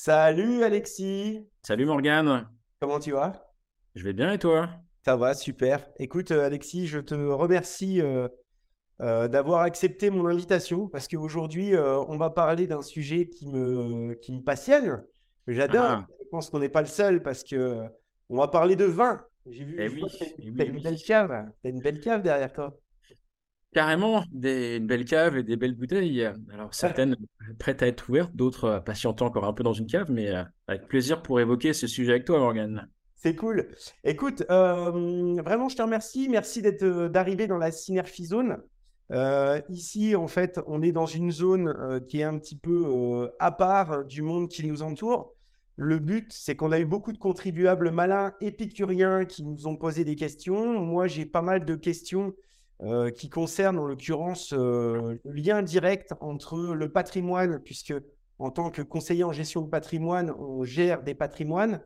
Salut Alexis, Salut Morgane, comment tu vas? je vais bien et toi? Ça va, super. Écoute, euh, Alexis, je te remercie euh, euh, d'avoir accepté mon invitation parce qu'aujourd'hui, euh, on va parler d'un sujet qui me, qui me passionne, j'adore. Ah, Je pense qu'on n'est pas le seul parce que on va parler de vin. J'ai vu, eh oui, t'as eh oui, eh une oui. T'as une belle cave derrière toi. Carrément, des, une belle cave et des belles bouteilles. Alors certaines prêtes à être ouvertes, d'autres euh, patientant encore un peu dans une cave, mais euh, avec plaisir pour évoquer ce sujet avec toi Morgane. C'est cool. Écoute, euh, vraiment, je te remercie. Merci d'être, d'arriver dans la Synergie Zone. Euh, ici, en fait, on est dans une zone euh, qui est un petit peu à part du monde qui nous entoure. Le but, c'est qu'on a eu beaucoup de contribuables malins, épicuriens, qui nous ont posé des questions. Moi, j'ai pas mal de questions euh, qui concernent, en l'occurrence, euh, le lien direct entre le patrimoine, puisque en tant que conseiller en gestion de patrimoine, on gère des patrimoines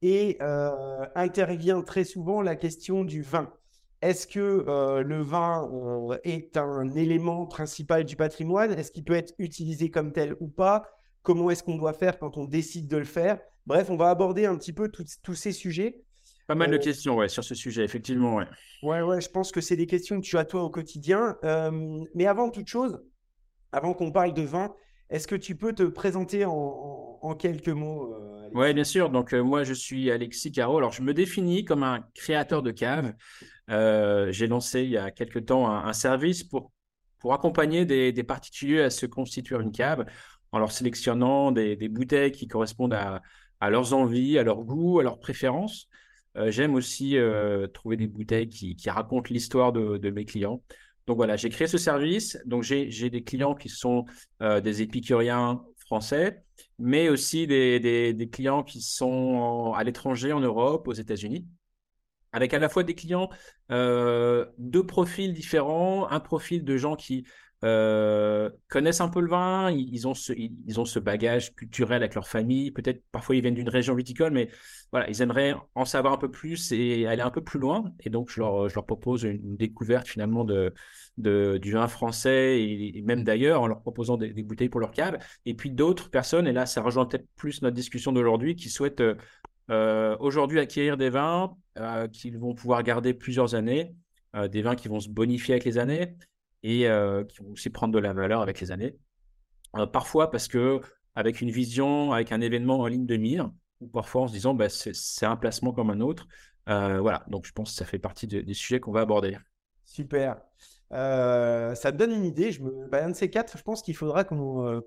et euh, intervient très souvent la question du vin. Est-ce que le vin est un élément principal du patrimoine? Est-ce qu'il peut être utilisé comme tel ou pas? Comment est-ce qu'on doit faire quand on décide de le faire? Bref, on va aborder un petit peu tous ces sujets. Pas mal de Euh, questions ouais, sur ce sujet, effectivement. Ouais. ouais, ouais, je pense que c'est des questions que tu as toi au quotidien. Euh, mais avant toute chose, avant qu'on parle de vin, est-ce que tu peux te présenter en, quelques mots, euh, Alexis? bien sûr. Donc euh, moi, je suis Alexis Caro. Alors je me définis comme un créateur de cave. J'ai lancé il y a quelque temps un, un service pour, pour accompagner des, des particuliers à se constituer une cave en leur sélectionnant des, des bouteilles qui correspondent à, à leurs envies, à leurs goûts, à leurs préférences. Euh, j'aime aussi euh, trouver des bouteilles qui, qui racontent l'histoire de, de mes clients. Donc voilà, j'ai créé ce service. Donc j'ai, des clients qui sont euh, des épicuriens français, mais aussi des, des, des clients qui sont en- à l'étranger, en Europe, aux États-Unis avec à la fois des clients euh, de profils différents, un profil de gens qui euh, connaissent un peu le vin, ils, ont ce, ils, ont ce bagage culturel avec leur famille, peut-être parfois ils viennent d'une région viticole, mais voilà, ils aimeraient en savoir un peu plus et aller un peu plus loin. Et donc je leur, je leur propose une, découverte finalement de, de, du vin français et, même d'ailleurs en leur proposant des, bouteilles pour leur cave. Et puis d'autres personnes, et là ça rejoint peut-être plus notre discussion d'aujourd'hui, qui souhaitent euh, euh, aujourd'hui acquérir des vins qu'ils vont pouvoir garder plusieurs années, des vins qui vont se bonifier avec les années et euh, qui vont aussi prendre de la valeur avec les années. Euh, parfois parce que avec une vision, avec un événement en ligne de mire, ou parfois en se disant bah, c'est un placement comme un autre. Euh, voilà, donc je pense que ça fait partie de- des sujets qu'on va aborder. Super. Ça donne une idée. Je me... bah, un de ces quatre, je pense qu'il faudra qu'on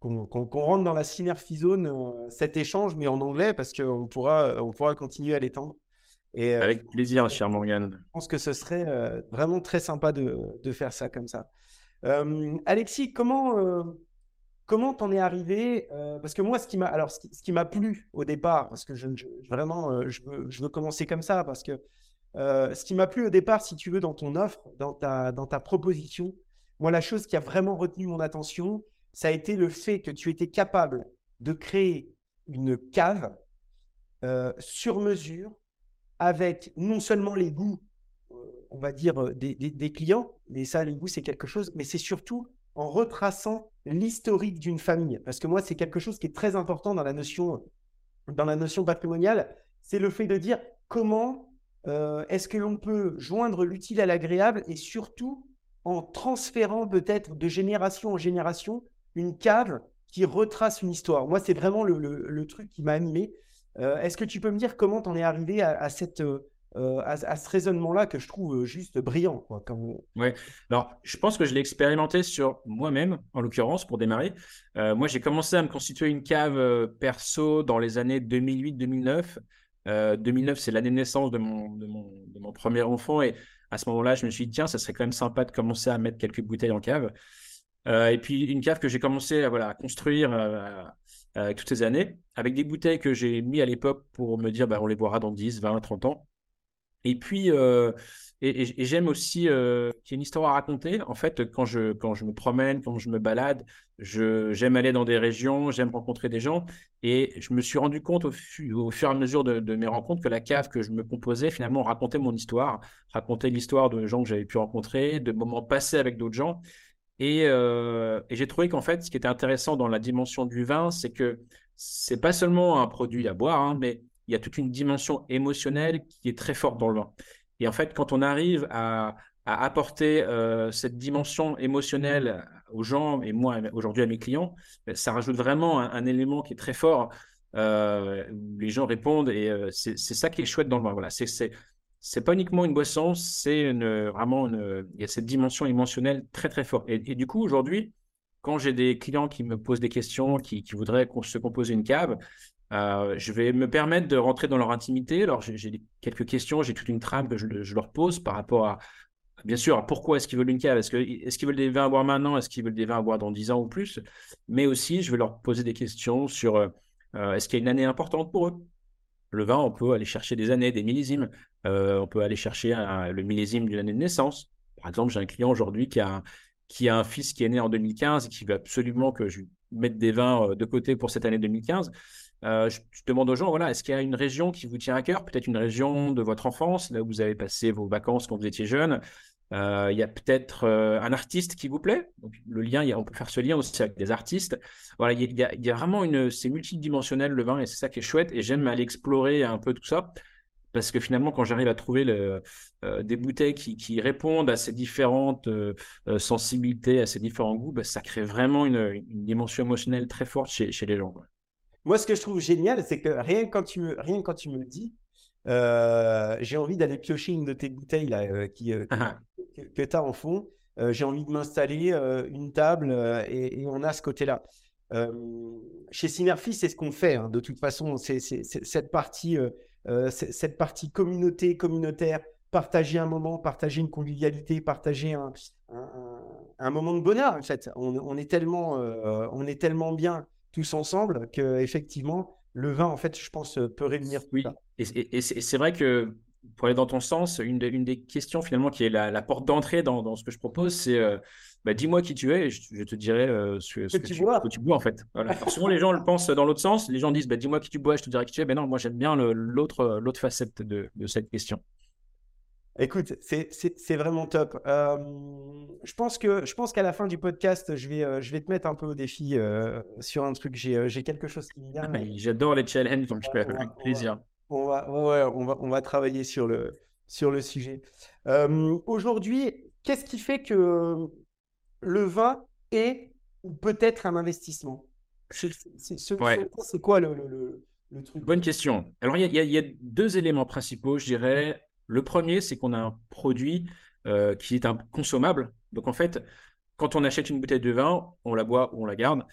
rentre dans la synergie zone, cet échange, mais en anglais, parce qu'on pourra, on pourra continuer à l'étendre. Et euh, je Avec plaisir, cher Morgan. pense que ce serait euh, vraiment très sympa de, de faire ça comme ça. Euh, Alexis, comment comment t'en es arrivé? euh, parce que moi, ce qui m'a alors ce qui, m'a plu au départ, parce que je, je- vraiment euh, je veux, je veux commencer comme ça, parce que euh, ce qui m'a plu au départ, si tu veux, dans ton offre, dans ta, dans ta proposition, moi, la chose qui a vraiment retenu mon attention, ça a été le fait que tu étais capable de créer une cave sur mesure avec non seulement les goûts, euh, on va dire, euh, des, des- clients, mais ça, les goûts, c'est quelque chose, mais c'est surtout en retraçant l'historique d'une famille. Parce que moi, c'est quelque chose qui est très important dans la notion, dans la notion patrimoniale, c'est le fait de dire comment euh, est-ce que l'on peut joindre l'utile à l'agréable et surtout en transférant peut-être de génération en génération une cave qui retrace une histoire. Moi, c'est vraiment le- le truc qui m'a animé. Euh, est-ce que tu peux me dire comment tu en es arrivé à, cette, euh, euh, à, ce raisonnement-là que je trouve juste brillant, quoi, Ouais. Alors, je pense que je l'ai expérimenté sur moi-même, en l'occurrence, pour démarrer. Moi, j'ai commencé à me constituer une cave perso dans les années 2008-2009. Euh, 2009, c'est l'année de naissance de mon, de mon, de mon premier enfant. Et à ce moment-là, je me suis dit, tiens, ça serait quand même sympa de commencer à mettre quelques bouteilles en cave. Et puis, une cave que j'ai commencé à, voilà, à construire avec toutes ces années, avec des bouteilles que j'ai mis à l'époque pour me dire, bah, on les boira dans 10, 20, 30 ans. Et puis, euh, et, j'aime aussi euh, qu'il y ait une histoire à raconter. En fait, quand je, quand je me promène, quand je me balade, j'aime aller dans des régions, j'aime rencontrer des gens. Et je me suis rendu compte au fur et à mesure de, de mes rencontres que la cave que je me composais, finalement, racontait mon histoire, racontait l'histoire de gens que j'avais pu rencontrer, de moments passés avec d'autres gens. Et, euh, et j'ai trouvé qu'en fait, ce qui était intéressant dans la dimension du vin, c'est que c'est pas seulement un produit à boire, hein, mais il y a toute une dimension émotionnelle qui est très forte dans le vin. Et en fait, quand on arrive à, apporter euh, cette dimension émotionnelle aux gens et moi aujourd'hui à mes clients, ben, ça rajoute vraiment un, élément qui est très fort. Euh, les gens répondent et c'est ça qui est chouette dans le vin. Voilà, c'est c'est pas uniquement une boisson, c'est vraiment une, il y a cette dimension émotionnelle très très forte. Et, du coup aujourd'hui, quand j'ai des clients qui me posent des questions, qui, voudraient se composer une cave, euh, je vais me permettre de rentrer dans leur intimité. Alors, j'ai quelques questions, j'ai toute une trame que je, leur pose par rapport à, bien sûr, pourquoi est-ce qu'ils veulent une cave? Est-ce qu'ils veulent des vins à boire maintenant? Est-ce qu'ils veulent des vins à boire dans 10 ans ou plus? Mais aussi, je vais leur poser des questions sur euh, est-ce qu'il y a une année importante pour eux? Le vin, on peut aller chercher des années, des millésimes. Euh, on peut aller chercher le millésime d'une année de naissance. Par exemple, j'ai un client aujourd'hui qui a, un fils qui est né en 2015 et qui veut absolument que je mette des vins de côté pour cette année 2015. Euh, je, demande aux gens, voilà, est-ce qu'il y a une région qui vous tient à cœur? Peut-être une région de votre enfance, là où vous avez passé vos vacances quand vous étiez jeune. Euh, il y a peut-être euh, un artiste qui vous plaît? Le lien, on peut faire ce lien aussi avec des artistes. Voilà, il y, a, vraiment une, c'est multidimensionnel le vin et c'est ça qui est chouette. Et j'aime aller explorer un peu tout ça parce que finalement, quand j'arrive à trouver le, des bouteilles qui, répondent à ces différentes sensibilités, à ces différents goûts, bah, ça crée vraiment une, dimension émotionnelle très forte chez, les gens. Moi, ce que je trouve génial, c'est que rien quand tu me, rien quand tu me dis, euh, j'ai envie d'aller piocher une de tes bouteilles là, euh, qui, euh, ah ah. que, tu as en fond. j'ai envie de m'installer une table et, on a ce côté-là. chez Synerfy, c'est ce qu'on fait. Hein. De toute façon, c'est cette partie, cette partie communauté, communautaire, partager un moment, partager une convivialité, partager un, un, moment de bonheur. En fait, on, on est tellement, on est tellement bien tous ensemble que effectivement le vin en fait je pense peut réunir tout oui. et, c'est vrai que pour aller dans ton sens une, des questions finalement qui est la, porte d'entrée dans, ce que je propose c'est euh, bah, dis-moi qui tu es et je, te dirai euh, ce, que, tu, bois. tu bois en fait. Souvent les gens le pensent dans l'autre sens. Les gens disent bah, dis-moi qui tu bois je te dirai qui tu es. Ben non moi j'aime bien l'autre l'autre facette de cette question Écoute, c'est vraiment top. Euh, je pense que je pense qu'à la fin du podcast, je vais, euh, je vais te mettre un peu au défi euh, sur un truc. J'ai quelque chose qui me vient. Ah, j'adore les challenges, donc je peux avec plaisir. On va, ouais, on va, on va travailler sur le, sur le sujet. Aujourd'hui, qu'est-ce qui fait que le vin est ou peut être un investissement? C'est quoi le, le, le, truc? Bonne question. Alors, il y, y, a deux éléments principaux, je dirais. Le premier, c'est qu'on a un produit euh, qui est un consommable. Donc en fait, quand on achète une bouteille de vin, on la boit ou on la garde.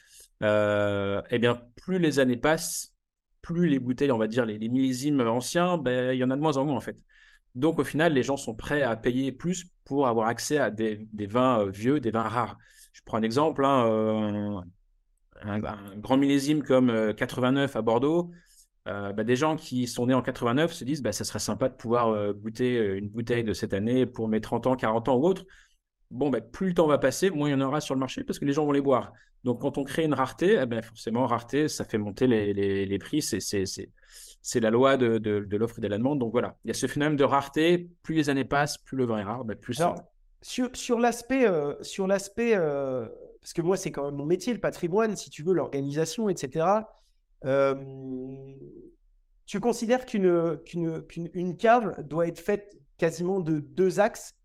Euh, eh bien, plus les années passent, plus les bouteilles, on va dire les, millésimes anciens, ben, il y en a de moins en moins en fait. Donc au final, les gens sont prêts à payer plus pour avoir accès à des, vins euh, vieux, des vins rares. Je prends un exemple, hein, un, un, grand millésime comme 89 à Bordeaux, euh, bah, des gens qui sont nés en 89 se disent bah, ça serait sympa de pouvoir euh, goûter euh, une bouteille de cette année pour mes 30 ans, 40 ans ou autre. Bon, bah, plus le temps va passer, moins il y en aura sur le marché parce que les gens vont les boire. Donc, quand on crée une rareté, eh ben, forcément, rareté, ça fait monter les, les, prix. C'est la loi de, de, l'offre et de la demande. Donc, voilà, il y a ce phénomène de rareté. Plus les années passent, plus le vin est rare, plus Alors, Sur, sur sur l'aspect parce que moi, c'est quand même mon métier, le patrimoine, si tu veux, l'organisation, etc. Euh, tu considères qu'une qu'une cave doit être faite quasiment de deux axes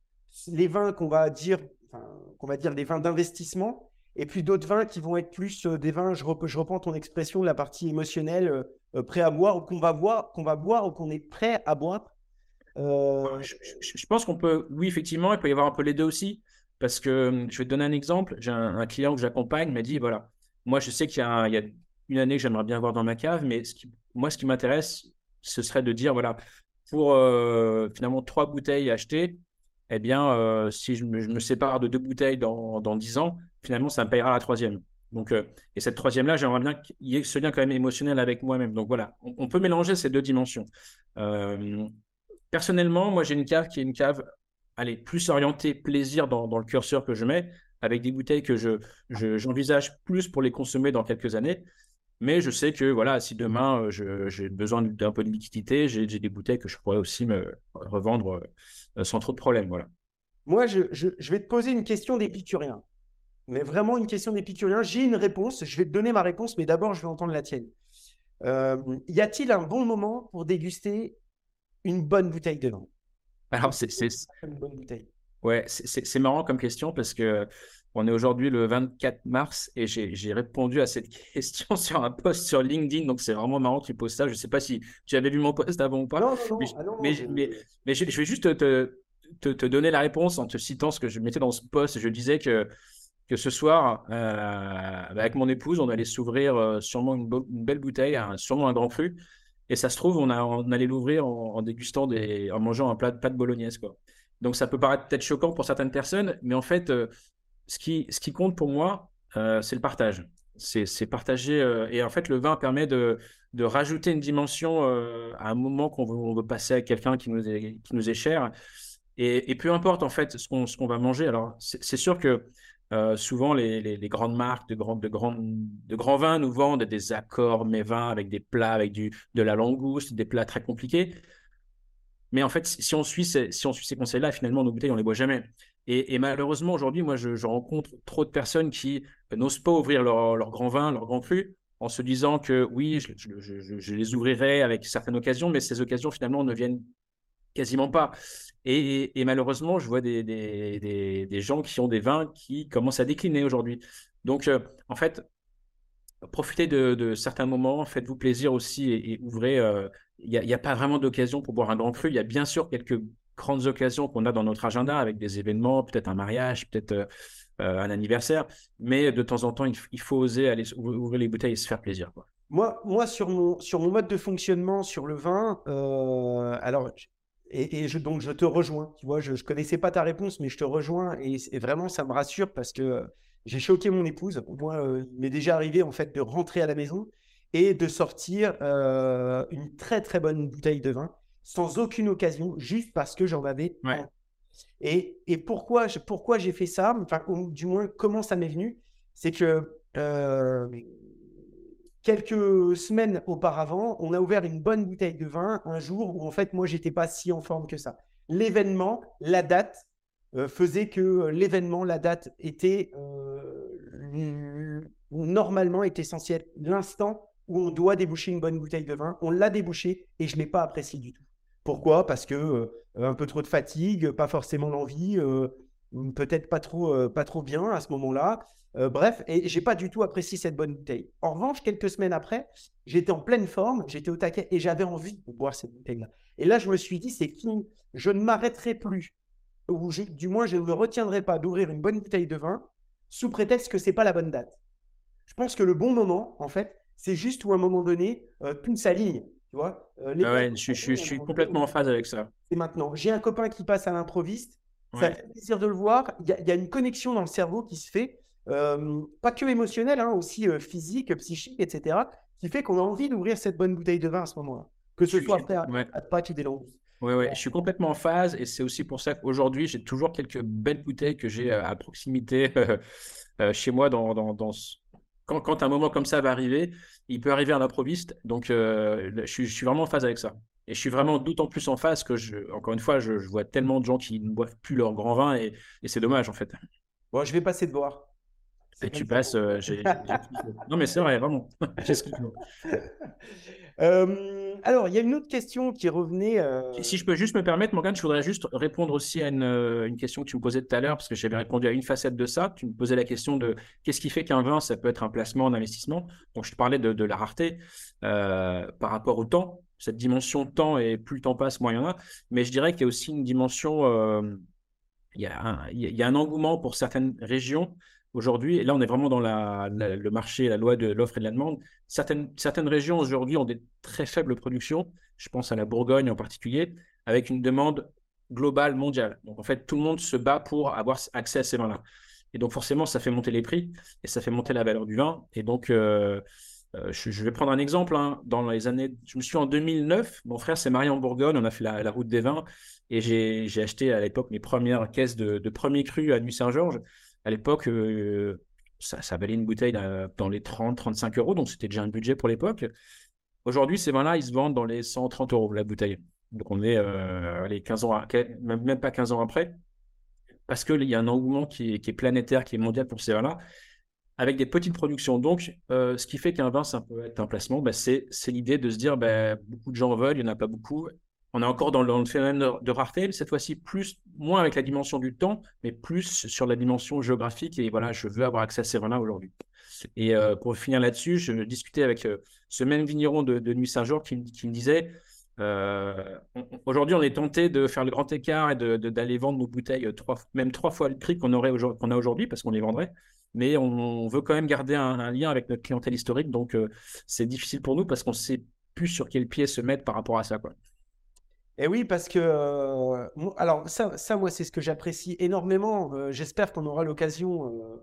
les vins qu'on va dire qu'on va dire des vins d'investissement et puis d'autres vins qui vont être plus euh, des vins je, je, reprends ton expression la partie émotionnelle euh, prêt à boire ou qu'on va boire qu'on va boire ou qu'on est prêt à boire. Je, pense qu'on peut oui effectivement il peut y avoir un peu les deux aussi parce que je vais te donner un exemple. J'ai un, client que j'accompagne m'a dit voilà moi je sais qu'il y a une année que j'aimerais bien avoir dans ma cave, mais moi, ce qui m'intéresse, ce serait de dire, voilà, pour euh, finalement trois bouteilles achetées, eh bien, euh, si je me, sépare de deux bouteilles dans, dans 10 ans, finalement, ça me payera la troisième. Donc, euh, et cette troisième-là, j'aimerais bien qu'il y ait ce lien quand même émotionnel avec moi-même. Donc voilà, on, peut mélanger ces deux dimensions. personnellement, moi, j'ai une cave qui est une cave, allez, plus orientée plaisir dans, dans, le curseur que je mets, avec des bouteilles que je, j'envisage plus pour les consommer dans quelques années. Mais je sais que voilà, si demain euh, j'ai besoin d'un peu de liquidité, j'ai des bouteilles que je pourrais aussi me revendre euh, sans trop de problèmes. Voilà. Moi, je, vais te poser une question d'épicurien. Mais vraiment une question d'épicurien. J'ai une réponse. Je vais te donner ma réponse, mais d'abord, je vais entendre la tienne. y a-t-il un bon moment pour déguster une bonne bouteille de vin? Alors, c'est une bonne bouteille. Ouais, c'est marrant comme question parce que on est aujourd'hui le 24 mars et j'ai répondu à cette question sur un post sur LinkedIn. Donc, c'est vraiment marrant que tu poses ça. Je ne sais pas si tu avais vu mon post avant ou pas. Non, non, non, mais, mais, mais, je, vais juste te, te, te, donner la réponse en te citant ce que je mettais dans ce post. Je disais que, que ce soir, euh, avec mon épouse, on allait s'ouvrir euh, sûrement une, belle bouteille, sûrement un grand cru. Et ça se trouve, on, a, on allait l'ouvrir en, dégustant des, en mangeant un plat, plat de bolognaise. Quoi. Donc, ça peut paraître peut-être choquant pour certaines personnes, mais en fait, euh, ce qui, compte pour moi, euh, c'est le partage. C'est partager. Euh, et en fait, le vin permet de, rajouter une dimension euh, à un moment qu'on veut, passer à quelqu'un qui, nous est, cher. Et, peu importe, en fait, ce qu'on va manger. Alors, c'est sûr que souvent, les, grandes marques de, grands vins nous vendent des accords, mes vins, avec des plats, avec de la langouste, des plats très compliqués. Mais en fait, si on suit ces, si ces conseils-là, finalement, nos bouteilles, on les boit jamais. Et, malheureusement, aujourd'hui, moi, je, rencontre trop de personnes qui n'osent pas ouvrir leur, grand vin, leur grand cru, en se disant que oui, je, les ouvrirai avec certaines occasions, mais ces occasions, finalement, ne viennent quasiment pas. Et, malheureusement, je vois des, gens qui ont des vins qui commencent à décliner aujourd'hui. Donc, euh, en fait, profitez de, certains moments, faites-vous plaisir aussi et, ouvrez. Euh, il n'y a, a, pas vraiment d'occasion pour boire un grand cru. Il y a bien sûr quelques grandes occasions qu'on a dans notre agenda avec des événements, peut-être un mariage, peut-être euh, euh, un anniversaire. Mais de temps en temps, il, faut oser aller ouvrir les bouteilles et se faire plaisir. Moi, moi sur, mon, sur mon mode de fonctionnement sur le vin, euh, alors, et, je, donc je te rejoins. Tu vois, je ne connaissais pas ta réponse, mais je te rejoins. Et, vraiment, ça me rassure parce que j'ai choqué mon épouse. Moi, il m'est déjà arrivé en fait de rentrer à la maison et de sortir une très très bonne bouteille de vin sans aucune occasion, juste parce que j'en avais. Et, et, pourquoi, pourquoi j'ai fait ça, enfin, du moins, comment ça m'est venu, c'est que euh, quelques semaines auparavant, on a ouvert une bonne bouteille de vin un jour où, en fait, moi, j'étais pas si en forme que ça. L'événement, la date, euh, faisait que l'événement, la date était euh, normalement est essentiel. L'instant où on doit déboucher une bonne bouteille de vin, on l'a débouché et je ne l'ai pas apprécié du tout. Pourquoi? Parce que euh, un peu trop de fatigue, pas forcément l'envie, euh, peut-être pas trop, euh, pas trop bien à ce moment-là. bref, et j'ai pas du tout apprécié cette bonne bouteille. En revanche, quelques semaines après, j'étais en pleine forme, j'étais au taquet et j'avais envie de boire cette bouteille-là. Et là, je me suis dit, c'est qui Je ne m'arrêterai plus, ou du moins, je ne me retiendrai pas d'ouvrir une bonne bouteille de vin sous prétexte que c'est pas la bonne date. Je pense que le bon moment, en fait, c'est juste où à un moment donné, tout s'aligne. Tu vois euh, ah je, suis complètement en phase avec ça. Et maintenant, j'ai un copain qui passe à l'improviste. Ça fait plaisir de le voir. Il y, a une connexion dans le cerveau qui se fait, euh, pas que émotionnelle, hein, aussi euh, physique, psychique, etc., qui fait qu'on a envie d'ouvrir cette bonne bouteille de vin à ce moment-là. Que ce soit après à, ouais. à des Oui, ouais, je suis complètement en phase et c'est aussi pour ça qu'aujourd'hui, j'ai toujours quelques belles bouteilles que j'ai à proximité chez moi dans, dans, dans, quand, un moment comme ça va arriver, il peut arriver à l'improviste. Donc, euh, je, suis vraiment en phase avec ça. Et je suis vraiment d'autant plus en phase que, encore une fois, je, vois tellement de gens qui ne boivent plus leur grand vin et, c'est dommage, en fait. Bon, je vais passer de boire. Et tu passes. Euh, non, mais c'est vrai, vraiment. Euh, alors, il y a une autre question qui revenait. Euh, si je peux juste me permettre, Morgane, je voudrais juste répondre aussi à une, question que tu me posais tout à l'heure, parce que j'avais répondu à une facette de ça. Tu me posais la question de qu'est-ce qui fait qu'un vin, ça peut être un placement, un investissement. Donc, je te parlais de, la rareté par rapport au temps. Cette dimension temps, et plus le temps passe, moins il y en a. Mais je dirais qu'il y a aussi une dimension. il y, a il y a un engouement pour certaines régions aujourd'hui, là on est vraiment dans le marché, la loi de l'offre et de la demande, certaines, certaines régions aujourd'hui ont des très faibles productions, je pense à la Bourgogne en particulier, avec une demande globale mondiale. Donc en fait, tout le monde se bat pour avoir accès à ces vins-là. Et donc forcément, ça fait monter les prix et ça fait monter la valeur du vin. Et donc, euh, euh, je, vais prendre un exemple. Hein. Dans les années, je me suis en 2009, mon frère s'est marié en Bourgogne, on a fait la, route des vins et j'ai acheté à l'époque mes premières caisses de, de premier cru à Nuit-Saint-Georges à l'époque, euh, ça, valait une bouteille dans les 30-35 euros, donc c'était déjà un budget pour l'époque. Aujourd'hui, ces vins-là, ils se vendent dans les 130 euros la bouteille. Donc on est euh, les 15 ans, même, pas 15 ans après, parce qu'il y a un engouement qui est, planétaire, qui est mondial pour ces vins-là. avec des petites productions. Donc, euh, ce qui fait qu'un vin, ça peut être un placement, bah, c'est l'idée de se dire, bah, beaucoup de gens veulent, il n'y en a pas beaucoup. On est encore dans le, phénomène de, rareté, mais cette fois-ci, plus, moins avec la dimension du temps, mais plus sur la dimension géographique. Et voilà, je veux avoir accès à ces vins-là aujourd'hui. Et euh, pour finir là-dessus, je discutais avec euh, ce même vigneron de, Nuit Saint-Georges qui, me disait aujourd'hui, on est tenté de faire le grand écart et d'aller vendre nos bouteilles trois, même trois fois le prix qu'on aurait a aujourd'hui parce qu'on les vendrait mais on, veut quand même garder un, lien avec notre clientèle historique. Donc, euh, c'est difficile pour nous parce qu'on ne sait plus sur quel pied se mettre par rapport à ça. Quoi. Et oui, parce que, euh, alors ça, ça, moi, c'est ce que j'apprécie énormément. Euh, j'espère qu'on aura l'occasion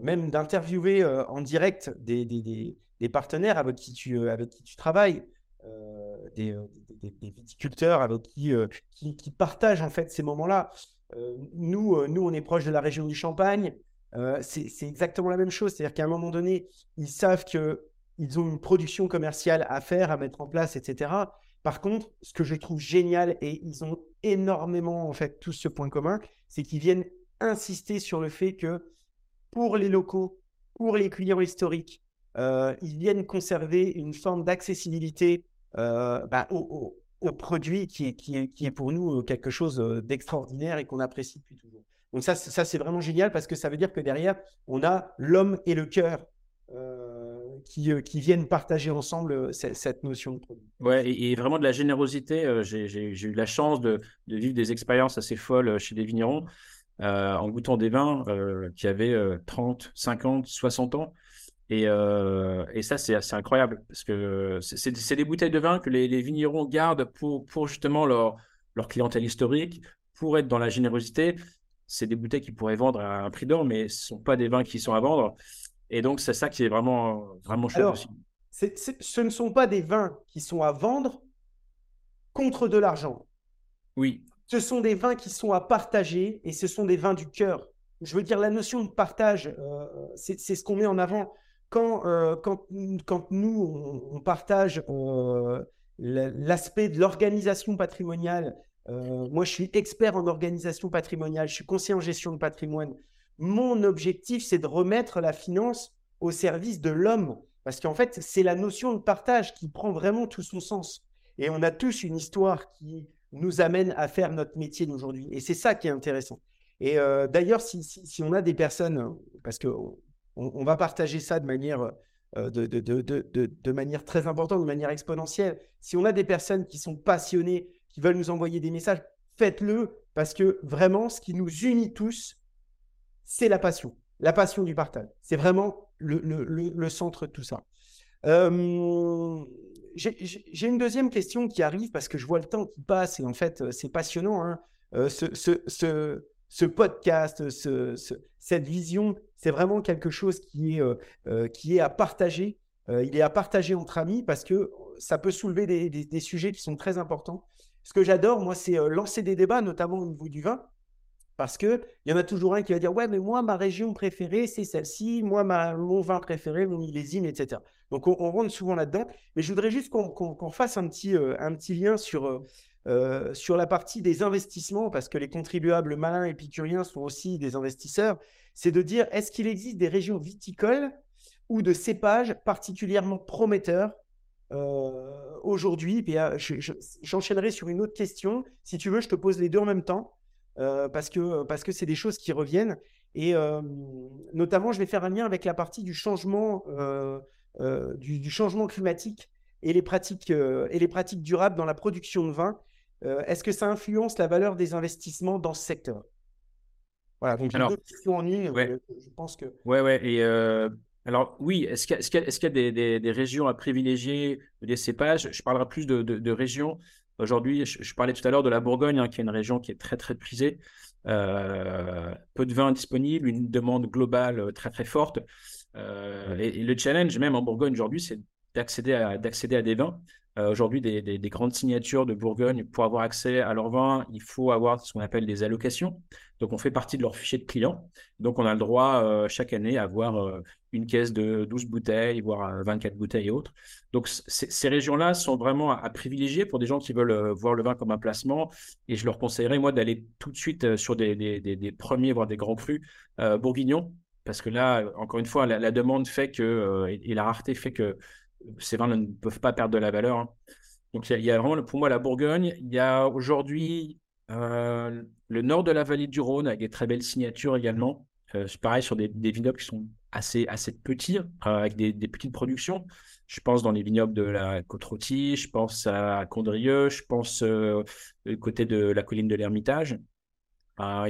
même d'interviewer en direct des, des, des, partenaires avec qui tu, avec qui tu travailles. Des, viticulteurs avec qui, qui, qui, partagent en fait ces moments-là. nous, nous, on est proche de la région du Champagne. Euh, c'est exactement la même chose. C'est-à-dire qu'à un moment donné, ils savent qu'ils ont une production commerciale à faire, à mettre en place, etc. Par contre, ce que je trouve génial, et ils ont énormément, en fait, tous ce point commun, c'est qu'ils viennent insister sur le fait que pour les locaux, pour les clients historiques, euh, ils viennent conserver une forme d'accessibilité euh, bah, au, produit qui est, qui, est, qui est, pour nous quelque chose d'extraordinaire et qu'on apprécie depuis toujours. Donc ça, ça c'est vraiment génial parce que ça veut dire que derrière, on a l'homme et le cœur euh, qui, euh, qui, viennent partager ensemble euh, cette, notion de produit. Ouais, et, vraiment de la générosité. J'ai eu la chance de, vivre des expériences assez folles chez des vignerons en goûtant des vins qui avaient 30, 50, 60 ans. Et, ça, c'est assez incroyable parce que c'est des bouteilles de vin que les, vignerons gardent pour, justement leur, leur clientèle historique, pour être dans la générosité c'est des bouteilles qui pourraient vendre à un prix d'or, mais ce ne sont pas des vins qui sont à vendre. Et donc, c'est ça qui est vraiment, vraiment chouette aussi. ce ne sont pas des vins qui sont à vendre contre de l'argent. Oui. Ce sont des vins qui sont à partager et ce sont des vins du cœur. Je veux dire, la notion de partage, euh, c'est ce qu'on met en avant. Quand, euh, quand, quand nous, on, partage euh, l'aspect de l'organisation patrimoniale euh, moi, je suis expert en organisation patrimoniale, je suis conseiller en gestion de patrimoine. Mon objectif, c'est de remettre la finance au service de l'homme. Parce qu'en fait, c'est la notion de partage qui prend vraiment tout son sens. Et on a tous une histoire qui nous amène à faire notre métier d'aujourd'hui. Et c'est ça qui est intéressant. Et euh, d'ailleurs, si, on a des personnes, parce qu'on on, va partager ça de manière, euh, de, manière très importante, de manière exponentielle, si on a des personnes qui sont passionnées qui veulent nous envoyer des messages, faites-le parce que vraiment, ce qui nous unit tous, c'est la passion, la passion du partage. C'est vraiment le, centre de tout ça. Euh, j'ai une deuxième question qui arrive parce que je vois le temps qui passe et en fait, euh, c'est passionnant. Hein. Euh, ce, podcast, cette vision, c'est vraiment quelque chose qui est, à partager. il est à partager entre amis parce que ça peut soulever des, sujets qui sont très importants. Ce que j'adore, moi, c'est lancer des débats, notamment au niveau du vin. Parce qu'il y en a toujours un qui va dire Ouais, mais moi, ma région préférée, c'est celle-ci. Moi, mon vin préféré, mon millésime, etc. Donc, on, rentre souvent là-dedans. Mais je voudrais juste qu'on fasse un petit, euh, un petit lien sur, euh, sur la partie des investissements, parce que les contribuables malins épicuriens sont aussi des investisseurs. C'est de dire Est-ce qu'il existe des régions viticoles ou de cépages particulièrement prometteurs euh, aujourd'hui? Euh, j'enchaînerai sur une autre question. Si tu veux, je te pose les deux en même temps euh, parce que parce que c'est des choses qui reviennent. Et notamment, je vais faire un lien avec la partie du changement du, changement climatique et les pratiques et les pratiques durables dans la production de vin. Est-ce que ça influence la valeur des investissements dans ce secteur? Voilà, donc j'ai deux en ligne. Je pense que. Ouais, ouais. Et alors oui, est-ce qu'il y a, des, régions à privilégier, des cépages? Je parlerai plus de, régions. Aujourd'hui, je, parlais tout à l'heure de la Bourgogne, hein, qui est une région qui est très très prisée. Euh, peu de vins disponibles, une demande globale euh, très très forte. Euh, et, le challenge, même en Bourgogne aujourd'hui, c'est d'accéder à, d'accéder à des vins. Aujourd'hui, des, des, grandes signatures de Bourgogne, pour avoir accès à leurs vins, il faut avoir ce qu'on appelle des allocations. Donc, on fait partie de leur fichier de clients. Donc, on a le droit euh, chaque année à avoir euh, une caisse de 12 bouteilles, voire 24 euh, bouteilles et autres. Donc, ces régions-là sont vraiment à, privilégier pour des gens qui veulent voir le vin comme un placement. Et je leur conseillerais, moi, d'aller tout de suite sur des, premiers, voire des grands crus bourguignons parce que là, encore une fois, la, demande fait que, et, la rareté fait que ces vins ne peuvent pas perdre de la valeur. Hein. Donc, il y, a vraiment, pour moi, la Bourgogne. Il y a aujourd'hui le nord de la vallée du Rhône avec des très belles signatures également. c'est pareil sur des, vignobles qui sont assez, assez petits, avec des, petites productions. Je pense dans les vignobles de la Côte-Rôtie, je pense à Condrieu, je pense euh, côté de la colline de l'Ermitage. Ah,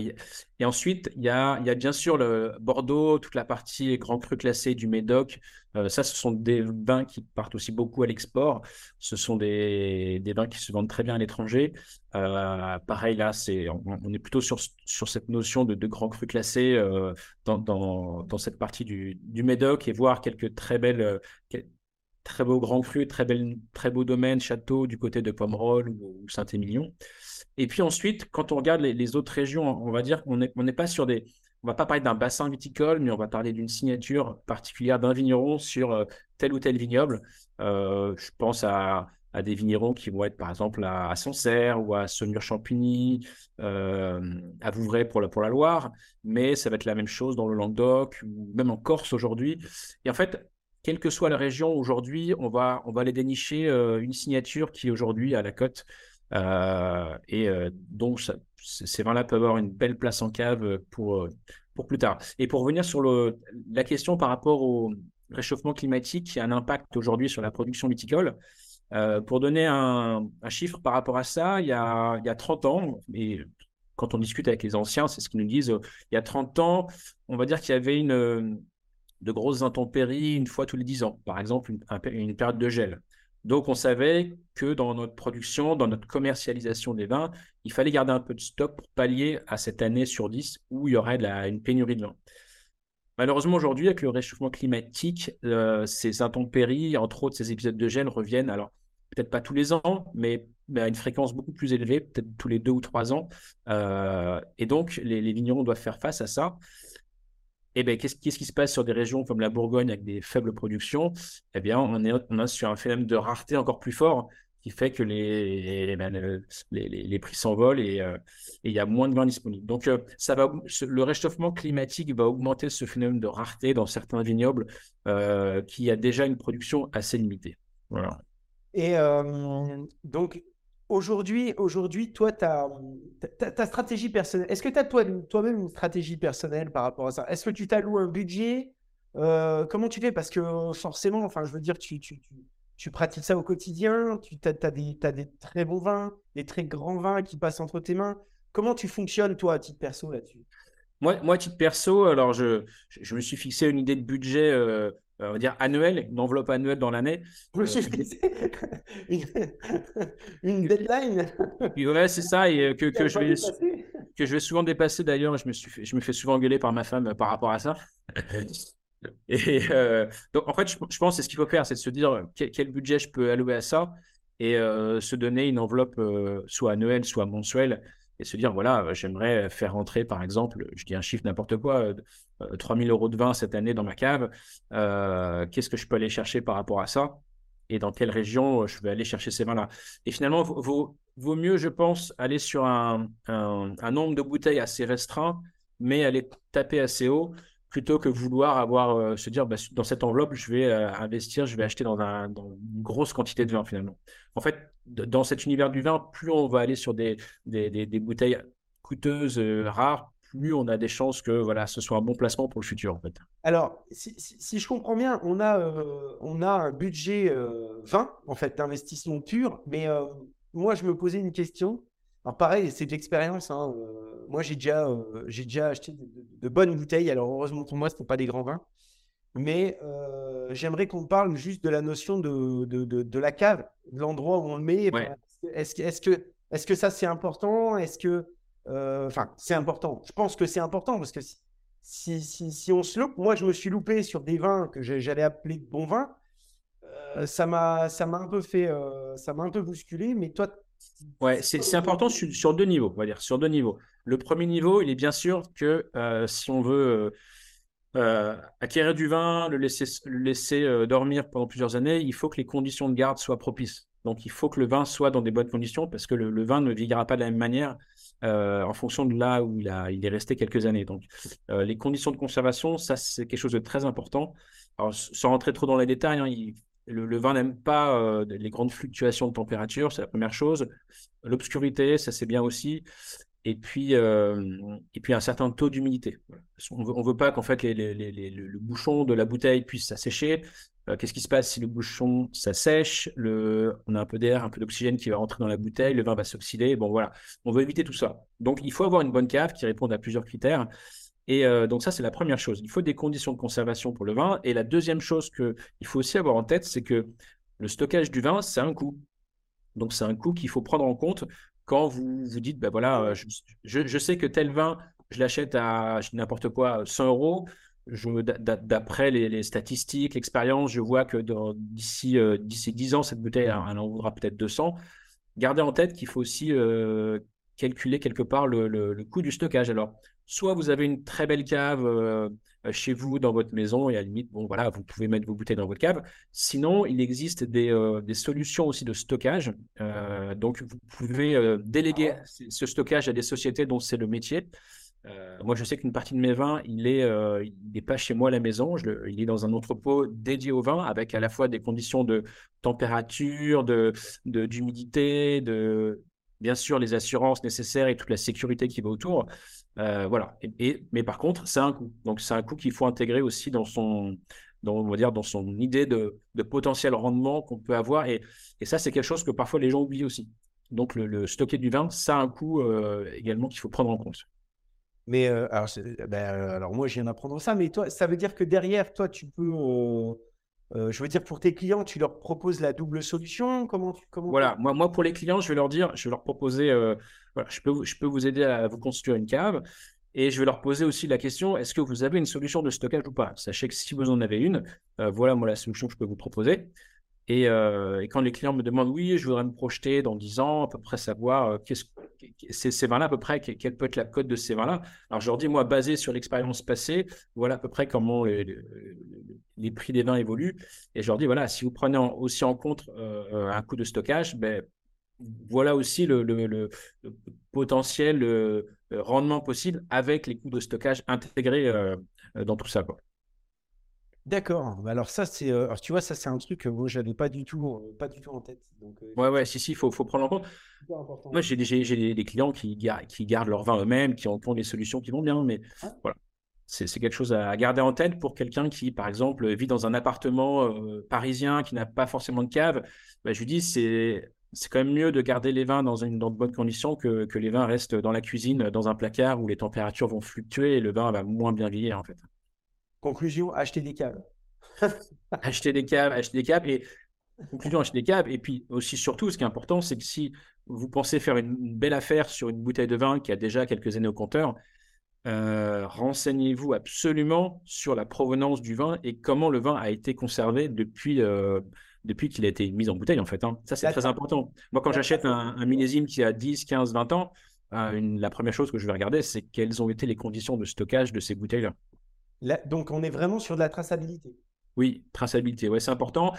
et ensuite, il y a, bien sûr le Bordeaux, toute la partie grand cru classé du Médoc. Euh, ça, ce sont des vins qui partent aussi beaucoup à l'export. Ce sont des, des, vins qui se vendent très bien à l'étranger. Euh, pareil, là, on, est plutôt sur, cette notion de, de grand cru classé euh, dans, cette partie du, du Médoc et voir quelques très belles, très beaux grands crus, très, belles, très beaux domaines, châteaux du côté de Pomerol ou Saint-Émilion. Et puis ensuite, quand on regarde les, autres régions, on va dire qu'on n'est pas sur des. On va pas parler d'un bassin viticole, mais on va parler d'une signature particulière d'un vigneron sur euh, tel ou tel vignoble. Euh, je pense à, à, des vignerons qui vont être par exemple à, Sancerre ou à Saumur-Champigny, euh, à Vouvray pour la, Loire, mais ça va être la même chose dans le Languedoc ou même en Corse aujourd'hui. Et en fait, quelle que soit la région aujourd'hui, on va, aller dénicher une signature qui aujourd'hui à la cote et euh, donc, ces vins-là peuvent avoir une belle place en cave pour, euh, pour plus tard. Et pour revenir sur la question par rapport au réchauffement climatique qui a un impact aujourd'hui sur la production viticole, pour donner un, chiffre par rapport à ça, il y a, il y a 30 ans, et quand on discute avec les anciens, c'est ce qu'ils nous disent, il y a 30 ans, on va dire qu'il y avait une, de grosses intempéries une fois tous les 10 ans, par exemple une période de gel. Donc, on savait que dans notre production, dans notre commercialisation des vins, il fallait garder un peu de stock pour pallier à cette année sur 10 où il y aurait une pénurie de vin. Malheureusement, aujourd'hui, avec le réchauffement climatique, euh, ces intempéries, entre autres ces épisodes de gel, reviennent, alors peut-être pas tous les ans, mais, à une fréquence beaucoup plus élevée, peut-être tous les deux ou trois ans. Euh, et donc, les vignerons doivent faire face à ça. Eh bien, qu'est-ce, qui se passe sur des régions comme la Bourgogne avec des faibles productions? Eh bien, on est, on est sur un phénomène de rareté encore plus fort qui fait que les, les, ben, les, prix s'envolent euh, et il y a moins de vin disponible. Donc, euh, ça va, le réchauffement climatique va augmenter ce phénomène de rareté dans certains vignobles euh, qui a déjà une production assez limitée. Voilà. Et donc, Aujourd'hui, aujourd'hui, toi, ta, ta, stratégie personnelle, est-ce que tu as toi-même une stratégie personnelle par rapport à ça? Est-ce que tu t'alloues un budget? Euh, Comment tu fais? Parce que forcément, enfin, je veux dire, tu, tu, tu, pratiques ça au quotidien, tu as, as, des, as des très bons vins, des très grands vins qui passent entre tes mains. Comment tu fonctionnes, toi, à titre perso, là-dessus? Moi, moi, à titre perso, alors je, je, me suis fixé une idée de budget euh, on va dire annuel, une enveloppe annuelle dans l'année. Je une, deadline. ouais, c'est ça, et que, que je vais, que je vais souvent dépasser d'ailleurs. Je me, suis, je me fais souvent engueuler par ma femme par rapport à ça. Et donc, en fait, je, pense que ce qu'il faut faire, c'est de se dire quel, budget je peux allouer à ça et se donner une enveloppe soit annuelle, soit mensuelle et se dire, voilà, euh, j'aimerais faire rentrer, par exemple, je dis un chiffre n'importe quoi, 3000 euh, euh, euros de vin cette année dans ma cave. Qu'est-ce que je peux aller chercher par rapport à ça Et dans quelle région je vais aller chercher ces vins-là? Et finalement, vaut, vaut, mieux, je pense, aller sur un, un, nombre de bouteilles assez restreint, mais aller taper assez haut plutôt que vouloir avoir se dire bah, dans cette enveloppe je vais investir je vais acheter dans, un, dans, une grosse quantité de vin finalement en fait dans cet univers du vin, plus on va aller sur des, des, bouteilles coûteuses, euh, rares, plus on a des chances que voilà, ce soit un bon placement pour le futur. En fait. Alors, si, je comprends bien, on a, euh, on a un budget euh, vin, en fait, d'investissement pur, mais moi, je me posais une question. Alors, pareil, c'est de l'expérience. Hein, moi, j'ai déjà, j'ai déjà acheté de, bonnes bouteilles. Alors, heureusement pour moi, ce ne sont pas des grands vins. Mais euh, j'aimerais qu'on parle juste de la notion de, de, de, la cave, de l'endroit où on le met. Est-ce est que, est que ça, c'est important? Est-ce que. Euh, enfin, c'est important. Je pense que c'est important parce que si, si, si, on se loupe, moi, je me suis loupé sur des vins que j'allais appeler de bons vins. Euh, ça m'a un peu fait. ça m'a un peu bousculé. Mais toi. Ouais, c'est important sur, deux niveaux, on va dire, sur deux niveaux. Le premier niveau, il est bien sûr que si on veut euh, acquérir du vin, le laisser, euh, dormir pendant plusieurs années, il faut que les conditions de garde soient propices. Donc, il faut que le vin soit dans des bonnes conditions parce que le, vin ne vieillira pas de la même manière en fonction de là où il, a, il est resté quelques années. Donc, les conditions de conservation, ça, c'est quelque chose de très important. Sans rentrer trop dans les détails, hein, le, vin n'aime pas les grandes fluctuations de température, c'est la première chose. L'obscurité, ça c'est bien aussi et puis, et puis un certain taux d'humidité. On ne veut, pas qu'en fait le bouchon de la bouteille puisse s'assécher. Qu'est-ce qui se passe si le bouchon s'assèche? On a un peu d'air, un peu d'oxygène qui va rentrer dans la bouteille, le vin va s'oxyder. Bon voilà, on veut éviter tout ça. Donc il faut avoir une bonne cave qui réponde à plusieurs critères. Et donc ça, c'est la première chose. Il faut des conditions de conservation pour le vin. Et la deuxième chose qu'il faut aussi avoir en tête, c'est que le stockage du vin, c'est un coût. Donc c'est un coût qu'il faut prendre en compte quand vous vous dites, ben voilà, euh, je, sais que tel vin, je l'achète à n'importe quoi, 100 euros. D'après les, statistiques, l'expérience, je vois que d'ici euh, d'ici 10 ans, cette bouteille, elle, en vaudra peut-être 200. Gardez en tête qu'il faut aussi euh, calculer quelque part le, le, coût du stockage. Alors, soit vous avez une très belle cave euh, chez vous, dans votre maison, et à la limite, bon, voilà, vous pouvez mettre vos bouteilles dans votre cave. Sinon, il existe des, euh, des solutions aussi de stockage. Euh, donc, vous pouvez déléguer ah ce stockage à des sociétés dont c'est le métier. moi, je sais qu'une partie de mes vins, il n'est pas chez moi à la maison, je il est dans un entrepôt dédié au vin avec à la fois des conditions de température, de, d'humidité, de, bien sûr les assurances nécessaires et toute la sécurité qui va autour. Euh, voilà. Et, mais par contre, c'est un coût. Donc, c'est un coût qu'il faut intégrer aussi dans son, dans, on va dire, dans son idée de, de potentiel rendement qu'on peut avoir. Et, et ça, c'est quelque chose que parfois les gens oublient aussi. Donc, le, stocker du vin, ça a un coût euh, également qu'il faut prendre en compte. Mais euh, alors, ben, alors, moi, je viens d'apprendre ça, mais toi, ça veut dire que derrière, toi, tu peux euh, je veux dire, pour tes clients, tu leur proposes la double solution? Comment, tu, comment Voilà, moi, moi, pour les clients, je vais leur dire, je vais leur proposer, euh, voilà, je peux, je peux vous aider à vous construire une cave. Et je vais leur poser aussi la question, est-ce que vous avez une solution de stockage ou pas? Sachez que si vous en avez une, euh, voilà moi la solution que je peux vous proposer. Et, quand les clients me demandent, oui, je voudrais me projeter dans 10 ans, à peu près savoir qu'est-ce, ces, vins-là, à peu près, quelle peut être la cote de ces vins-là. Alors, je leur dis, moi, basé sur l'expérience passée, voilà à peu près comment les, prix des vins évoluent. Et je leur dis, voilà, si vous prenez aussi en compte euh, un coût de stockage, ben, voilà aussi le, le potentiel rendement possible avec les coûts de stockage intégrés dans tout ça. Quoi. D'accord. Bah, alors ça, c'est, euh, tu vois, ça c'est un truc que moi j'avais pas du tout, euh, pas du tout en tête. Donc, euh, ouais, ouais, si, si, faut, faut prendre en compte. Moi, j'ai des, clients qui, qui gardent leur vin eux-mêmes, qui ont, des solutions qui vont bien, mais voilà, c'est, quelque chose à garder en tête pour quelqu'un qui, par exemple, vit dans un appartement parisien qui n'a pas forcément de cave. Bah, je lui dis, c'est c'est quand même mieux de garder les vins dans, une, dans de bonnes conditions que, que les vins restent dans la cuisine, dans un placard où les températures vont fluctuer et le vin va moins bien vieillir en fait. Conclusion, acheter des caves. acheter des caves, acheter des caves. Et conclusion, acheter des caves. Et puis aussi, surtout, ce qui est important, c'est que si vous pensez faire une, belle affaire sur une bouteille de vin qui a déjà quelques années au compteur, euh, renseignez-vous absolument sur la provenance du vin et comment le vin a été conservé depuis, euh, depuis qu'il a été mis en bouteille, en fait. Hein. Ça, c'est très important. Moi, quand j'achète un, millésime qui a 10, 15, 20 ans, euh, la première chose que je vais regarder, c'est quelles ont été les conditions de stockage de ces bouteilles-là donc, on est vraiment sur de la traçabilité. Oui, traçabilité, ouais, c'est important.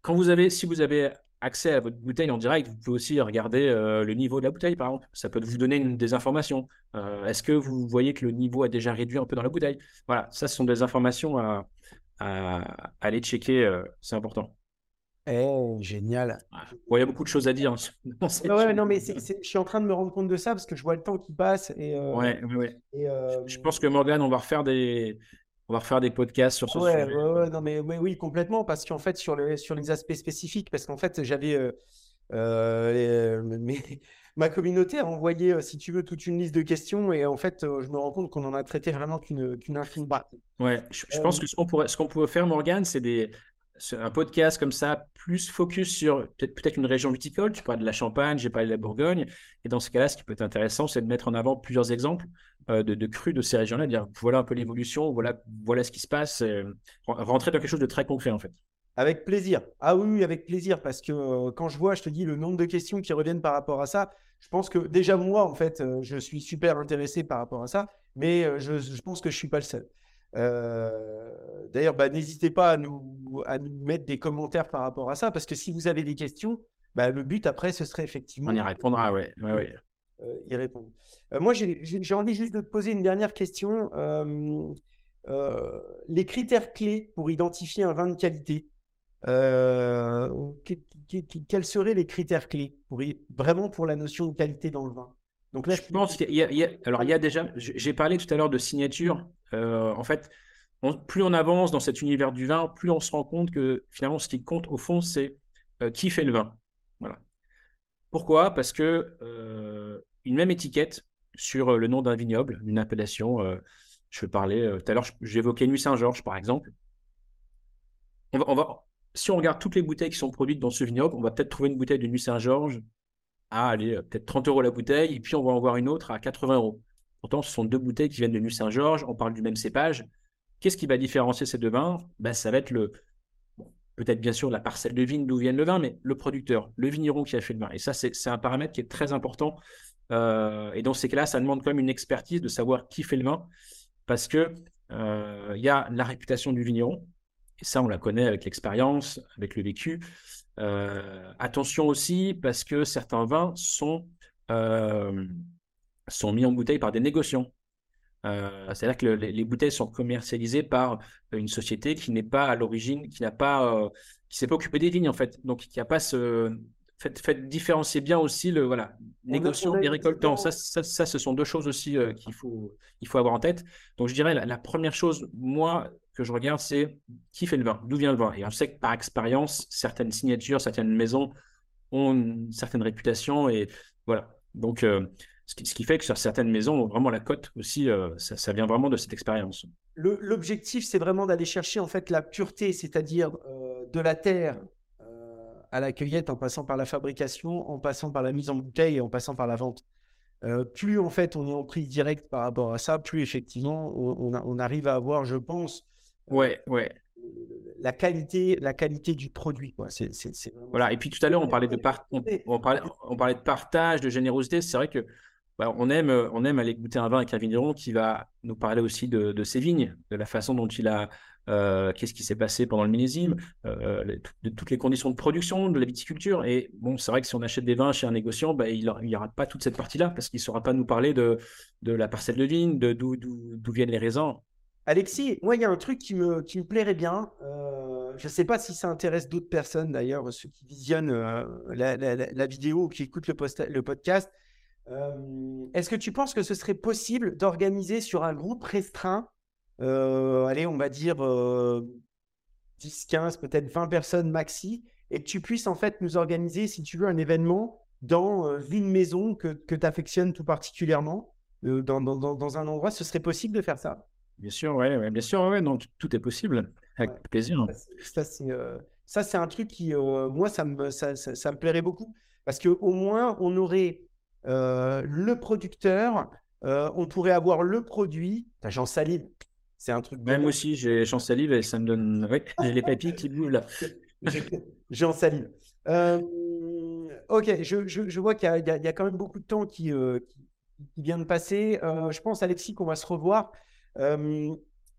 Quand vous avez, si vous avez accès à votre bouteille en direct, vous pouvez aussi regarder euh, le niveau de la bouteille, par exemple. Ça peut vous donner des informations. Euh, est-ce que vous voyez que le niveau a déjà réduit un peu dans la bouteille? Voilà, ça, ce sont des informations à, aller checker. Euh, c'est important. Eh, génial. il y a beaucoup de choses à dire. ouais, non, mais je suis en train de me rendre compte de ça parce que je vois le temps qui passe. Et, euh, ouais, ouais. Euh, je, pense que Morgan, on va refaire des, on va refaire des podcasts sur ce sujet. Ouais, non, mais oui, complètement. Parce qu'en fait, sur, le, sur les aspects spécifiques, parce qu'en fait, j'avais. Euh, ma communauté a envoyé, si tu veux, toute une liste de questions et en fait, je me rends compte qu'on en a traité vraiment qu'une qu'une infime Ouais, je, je pense que ce qu'on pourrait, ce qu'on pourrait faire, Morgan, c'est des, un podcast comme ça, plus focus sur peut-être une région viticole. Tu parles de la Champagne, j'ai parlé de la Bourgogne. Et dans ce cas-là, ce qui peut être intéressant, c'est de mettre en avant plusieurs exemples euh, de, crus de ces régions-là, dire voilà un peu l'évolution, voilà, voilà ce qui se passe, euh, rentrer dans quelque chose de très concret en fait. Avec plaisir. Ah oui, avec plaisir, parce que euh, quand je vois, je te dis, le nombre de questions qui reviennent par rapport à ça, je pense que déjà moi, en fait, je suis super intéressé par rapport à ça, mais je, je pense que je ne suis pas le seul. Euh, d'ailleurs, bah, n'hésitez pas à nous, à nous mettre des commentaires par rapport à ça, parce que si vous avez des questions, bah, le but après, ce serait effectivement. On y répondra, ouais. ouais, y répondre. moi, j'ai envie juste de te poser une dernière question. les critères clés pour identifier un vin de qualité, quels seraient les critères clés pour vraiment pour la notion de qualité dans le vin? Donc là, je pense qu'il y, a, alors il y a déjà, j'ai parlé tout à l'heure de signature. en fait, plus on avance dans cet univers du vin, plus on se rend compte que finalement, ce qui compte au fond, c'est euh, qui fait le vin. Voilà. Pourquoi? Parce que euh, une même étiquette sur euh, le nom d'un vignoble, une appellation, je vais parler, tout à l'heure, j'évoquais Nuit Saint-Georges, par exemple. Si on regarde toutes les bouteilles qui sont produites dans ce vignoble, on va peut-être trouver une bouteille de Nuit Saint-Georges à aller peut-être 30 euros la bouteille, et puis on va en voir une autre à 80 euros. Pourtant, ce sont deux bouteilles qui viennent de Nuit Saint-Georges, on parle du même cépage, Qu'est-ce qui va différencier ces deux vins? Ben, Ça va être le, peut-être bien sûr la parcelle de vigne d'où vient le vin, mais le producteur, le vigneron qui a fait le vin. Et ça, c'est un paramètre qui est très important. Euh, et dans ces cas-là, ça demande quand même une expertise de savoir qui fait le vin, parce que euh, il y a la réputation du vigneron, et ça, on la connaît avec l'expérience, avec le vécu. Euh, attention aussi, parce que certains vins sont, sont mis en bouteille par des négociants. C'est-à-dire que les, bouteilles sont commercialisées par une société qui n'est pas à l'origine, qui n'a pas, qui s'est pas occupée des vignes en fait, donc qui a pas ce, faites, différencier bien aussi le voilà négociant et récoltant. Ça, ça, ça, ce sont deux choses aussi euh, qu'il faut, il faut avoir en tête. Donc je dirais la, première chose, moi que je regarde, c'est qui fait le vin, d'où vient le vin. Et on sait que par expérience, certaines signatures, certaines maisons ont une certaine réputation et voilà. Donc ce qui, fait que sur certaines maisons, vraiment la cote aussi, euh, ça, vient vraiment de cette expérience. L'objectif, c'est vraiment d'aller chercher en fait la pureté, c'est-à-dire euh, de la terre euh, à la cueillette, en passant par la fabrication, en passant par la mise en bouteille et en passant par la vente. plus en fait on est en prix direct par rapport à ça, plus effectivement on, arrive à avoir, je pense, ouais, ouais. La qualité, la qualité du produit. Quoi. Voilà. Et puis tout à l'heure, on parlait de on, parlait, on parlait de partage, de générosité. C'est vrai que bah, on, aime, on aime aller goûter un vin avec un vigneron qui va nous parler aussi de, ses vignes, de la façon dont il a, euh, qu'est-ce qui s'est passé pendant le millésime, euh, de toutes les conditions de production, de la viticulture. Et bon, c'est vrai que si on achète des vins chez un négociant, bah, il n'y aura pas toute cette partie-là parce qu'il ne saura pas nous parler de, de la parcelle de vigne, de d'où viennent les raisins. Alexis, moi, il y a un truc qui me, qui me plairait bien. Euh, je ne sais pas si ça intéresse d'autres personnes, d'ailleurs, ceux qui visionnent la, vidéo ou qui écoutent le, podcast. Est-ce que tu penses que ce serait possible d'organiser sur un groupe restreint, allez, on va dire 10, euh, 15, peut-être 20 personnes maxi, et que tu puisses en fait nous organiser, si tu veux, un événement dans une maison que, que tu affectionnes tout particulièrement, dans, dans, dans, un endroit, ce serait possible de faire ça? Bien sûr, oui, ouais, bien sûr, ouais, donc tout est possible, avec plaisir. Ça, c'est un truc qui, moi, ça me, ça, ça, me plairait beaucoup, parce qu'au moins, on aurait euh, le producteur, euh, on pourrait avoir le produit. J'en salive. C'est un truc. Même aussi, j'ai j'en salive et ça me donne. j'ai les papiers qui bougent là. j'en salive. Euh, ok, je, je, vois qu'il y, y, a quand même beaucoup de temps qui, qui, vient de passer. je pense, Alexis, qu'on va se revoir.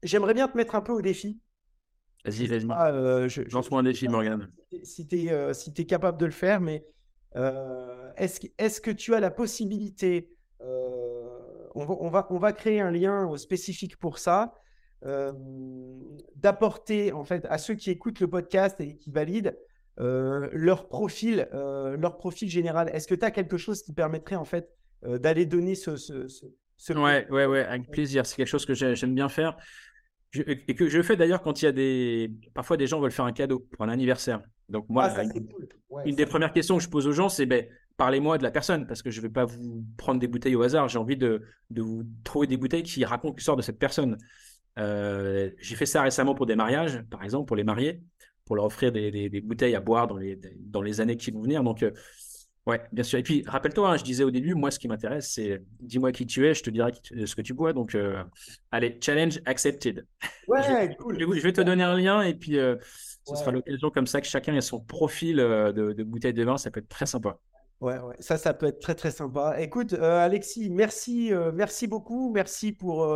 J'aimerais bien te mettre un peu au défi. Vas-y, vas-y. Ah, Lance-moi un défi, Morgane. Si tu es, si es, capable de le faire, mais euh, est-ce que tu as la possibilité, euh, on va, on, va, créer un lien spécifique pour ça, euh, d'apporter en fait à ceux qui écoutent le podcast et qui valident leur profil, leur profil général. Est-ce que tu as quelque chose qui permettrait en fait d'aller donner ce, ce, ce, Ouais, ouais, ouais, avec plaisir. C'est quelque chose que j'aime bien faire. et que je fais d'ailleurs quand il y a des. Parfois, des gens veulent faire un cadeau pour un anniversaire. Donc, moi, ah, une, des premières questions que je pose aux gens, c'est ben, parlez-moi de la personne, parce que je ne vais pas vous prendre des bouteilles au hasard. J'ai envie de, de, vous trouver des bouteilles qui racontent l'histoire de cette personne. Euh, j'ai fait ça récemment pour des mariages, par exemple, pour les mariés, pour leur offrir des, des, bouteilles à boire dans les, dans les années qui vont venir. Donc, euh, ouais, bien sûr. Et puis, rappelle-toi, hein, je disais au début, moi, ce qui m'intéresse, c'est dis-moi qui tu es, je te dirai ce que tu bois. Donc, euh, allez, challenge accepted. Ouais, je, cool. Je, vais te donner un lien et puis ce sera l'occasion comme ça que chacun ait son profil euh, de, bouteille de vin. Ça peut être très sympa. Ouais, ouais, ça, ça peut être très, très sympa. Écoute, euh, Alexis, merci, euh, merci beaucoup. Merci pour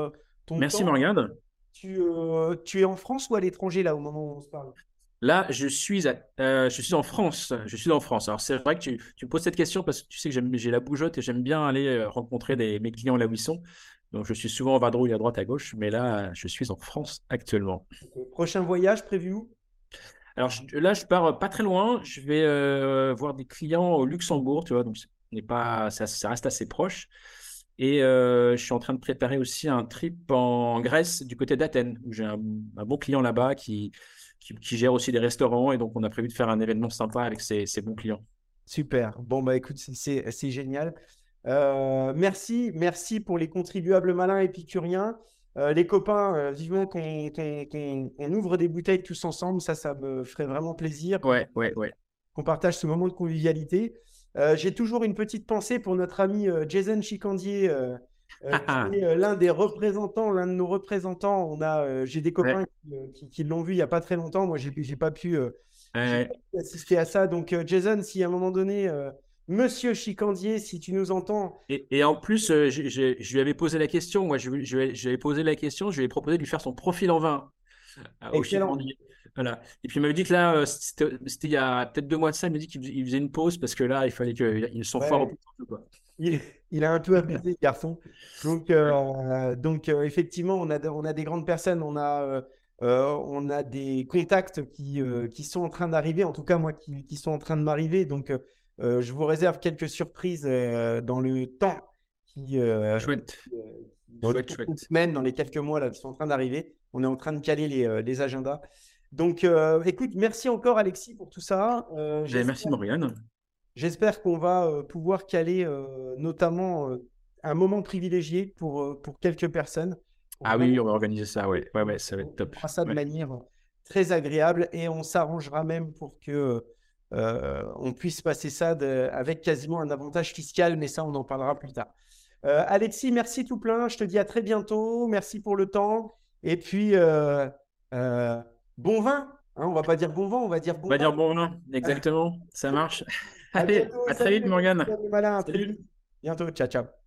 ton Merci, Morgane. Tu, tu es en France ou à l'étranger, là, au moment où on se parle? Là, je suis, je suis en France. Je suis en France. Alors, c'est vrai que tu, tu, poses cette question parce que tu sais que j'ai la bougeotte et j'aime bien aller rencontrer des, mes clients là où ils sont. Donc, je suis souvent en vadrouille à droite, à gauche, mais là, je suis en France actuellement. Prochain voyage prévu où? Alors là, je pars pas très loin. Je vais voir des clients au Luxembourg, tu vois, donc pas, ça, ça, reste assez proche. Et euh, je suis en train de préparer aussi un trip en Grèce du côté d'Athènes, où j'ai un, bon client là-bas qui, qui, gère aussi des restaurants. Et donc, on a prévu de faire un événement sympa avec ses, bons clients. Super. Bon, bah écoute, c'est génial. Euh, merci, merci pour les contribuables malins épicuriens. Euh, les copains, vivement qu'on ouvre des bouteilles tous ensemble. Ça, ça me ferait vraiment plaisir. Ouais, ouais, ouais. Qu'on partage ce moment de convivialité. Euh, j'ai toujours une petite pensée pour notre ami euh, Jason Chicandier, euh, qui est l'un des représentants, l'un de nos représentants. On a, j'ai des copains qui, l'ont vu il n'y a pas très longtemps. Moi, j'ai, n'ai pas pu assister à ça. Donc, Jason, si à un moment donné, Monsieur Chicandier, si tu nous entends. Et, en plus, je, lui avais posé la question. Moi, je, je, lui avais posé la question. Je lui ai proposé de lui faire son profil en vin. Au Chicandier. Voilà. Et puis il m'avait dit que là, euh, c'était il y a peut-être deux mois de ça, il m'a dit qu'il faisait une pause parce que là, il fallait qu'ils sont forts. Il, il, a un peu abusé, garçon. Donc, euh, donc euh, effectivement, on a, on a des grandes personnes, on a, on a des contacts qui, qui sont en train d'arriver, en tout cas moi, qui, qui sont en train de m'arriver. Donc, je vous réserve quelques surprises dans le temps qui, chouette. dans semaines, dans les quelques mois là, qui sont en train d'arriver. On est en train de caler les, les agendas. Donc, euh, écoute, merci encore Alexis pour tout ça. Euh, merci Morgane. J'espère qu'on va euh, pouvoir caler notamment un moment privilégié pour, pour quelques personnes. ah oui, on va organiser ça, ouais. Ouais, ouais, ça va être top. On fera ça de manière très agréable et on s'arrangera même pour que on puisse passer ça avec quasiment un avantage fiscal, mais ça, on en parlera plus tard. Alexis, merci tout plein. Je te dis à très bientôt. Merci pour le temps. Et puis, bon vin. Hein, on va pas dire bon vent, on va dire bon On va dire bon vin, exactement. Ça marche. Allez, à très vite, Morgane. Salut. Bientôt, ciao, ciao.